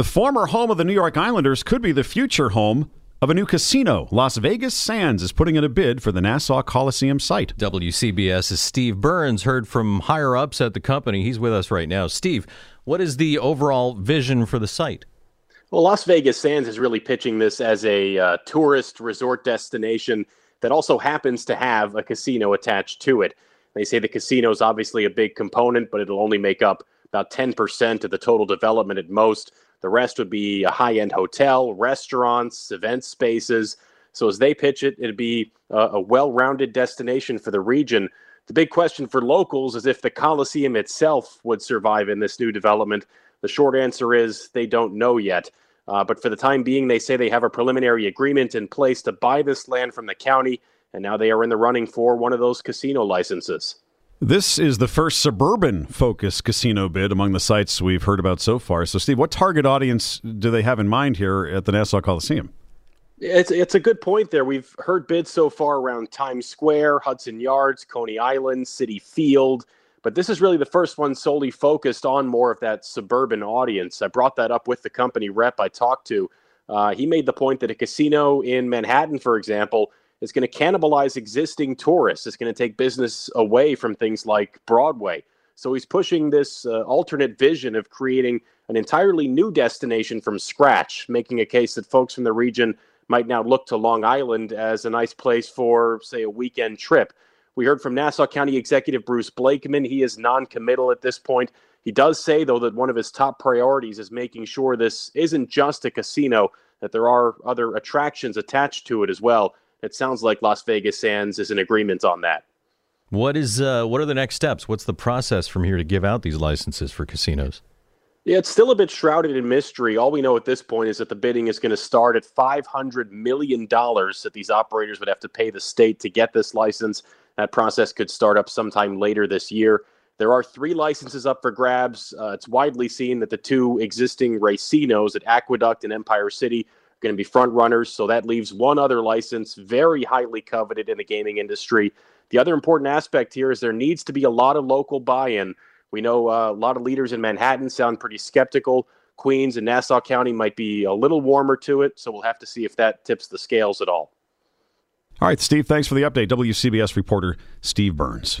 The former home of the New York Islanders could be the future home of a new casino. Las Vegas Sands is putting in a bid for the Nassau Coliseum site. WCBS's Steve Burns heard from higher ups at the company. He's with us right now. Steve, what is the overall vision for the site? Well, Las Vegas Sands is really pitching this as a uh, tourist resort destination that also happens to have a casino attached to it. They say the casino is obviously a big component, but it'll only make up about 10% of the total development at most. The rest would be a high end hotel, restaurants, event spaces. So as they pitch it, it'd be a, a well rounded destination for the region. The big question for locals is if the Coliseum itself would survive in this new development. The short answer is they don't know yet. Uh, but for the time being, they say they have a preliminary agreement in place to buy this land from the county, and now they are in the running for one of those casino licenses. This is the first suburban focused casino bid among the sites we've heard about so far. So, Steve, what target audience do they have in mind here at the Nassau Coliseum? It's it's a good point there. We've heard bids so far around Times Square, Hudson Yards, Coney Island, Citi Field, but this is really the first one solely focused on more of that suburban audience. I brought that up with the company rep I talked to. Uh, he made the point that a casino in Manhattan, for example, is going to cannibalize existing tourists. It's going to take business away from things like Broadway. So he's pushing this uh, alternate vision of creating an entirely new destination from scratch, making a case that folks from the region might now look to Long Island as a nice place for, say, a weekend trip. We heard from Nassau County Executive Bruce Blakeman. He is non committal at this point. He does say, though, that one of his top priorities is making sure this isn't just a casino, that there are other attractions attached to it as well. It sounds like Las Vegas Sands is in agreement on that. What is uh, what are the next steps? What's the process from here to give out these licenses for casinos? Yeah, it's still a bit shrouded in mystery. All we know at this point is that the bidding is going to start at $500 million that these operators would have to pay the state to get this license. That process could start up sometime later this year. There are three licenses up for grabs. Uh, it's widely seen that the two existing racinos at Aqueduct and Empire City going to be front runners. So that leaves one other license, very highly coveted in the gaming industry. The other important aspect here is there needs to be a lot of local buy in. We know uh, a lot of leaders in Manhattan sound pretty skeptical. Queens and Nassau County might be a little warmer to it. So we'll have to see if that tips the scales at all. All right, Steve, thanks for the update. WCBS reporter Steve Burns.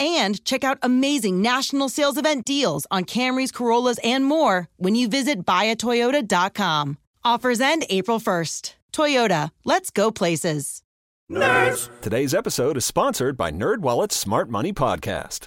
and check out amazing national sales event deals on Camrys, Corollas, and more when you visit buyatoyota.com. Offers end April 1st. Toyota, let's go places. Nerds! Today's episode is sponsored by NerdWallet's Smart Money Podcast.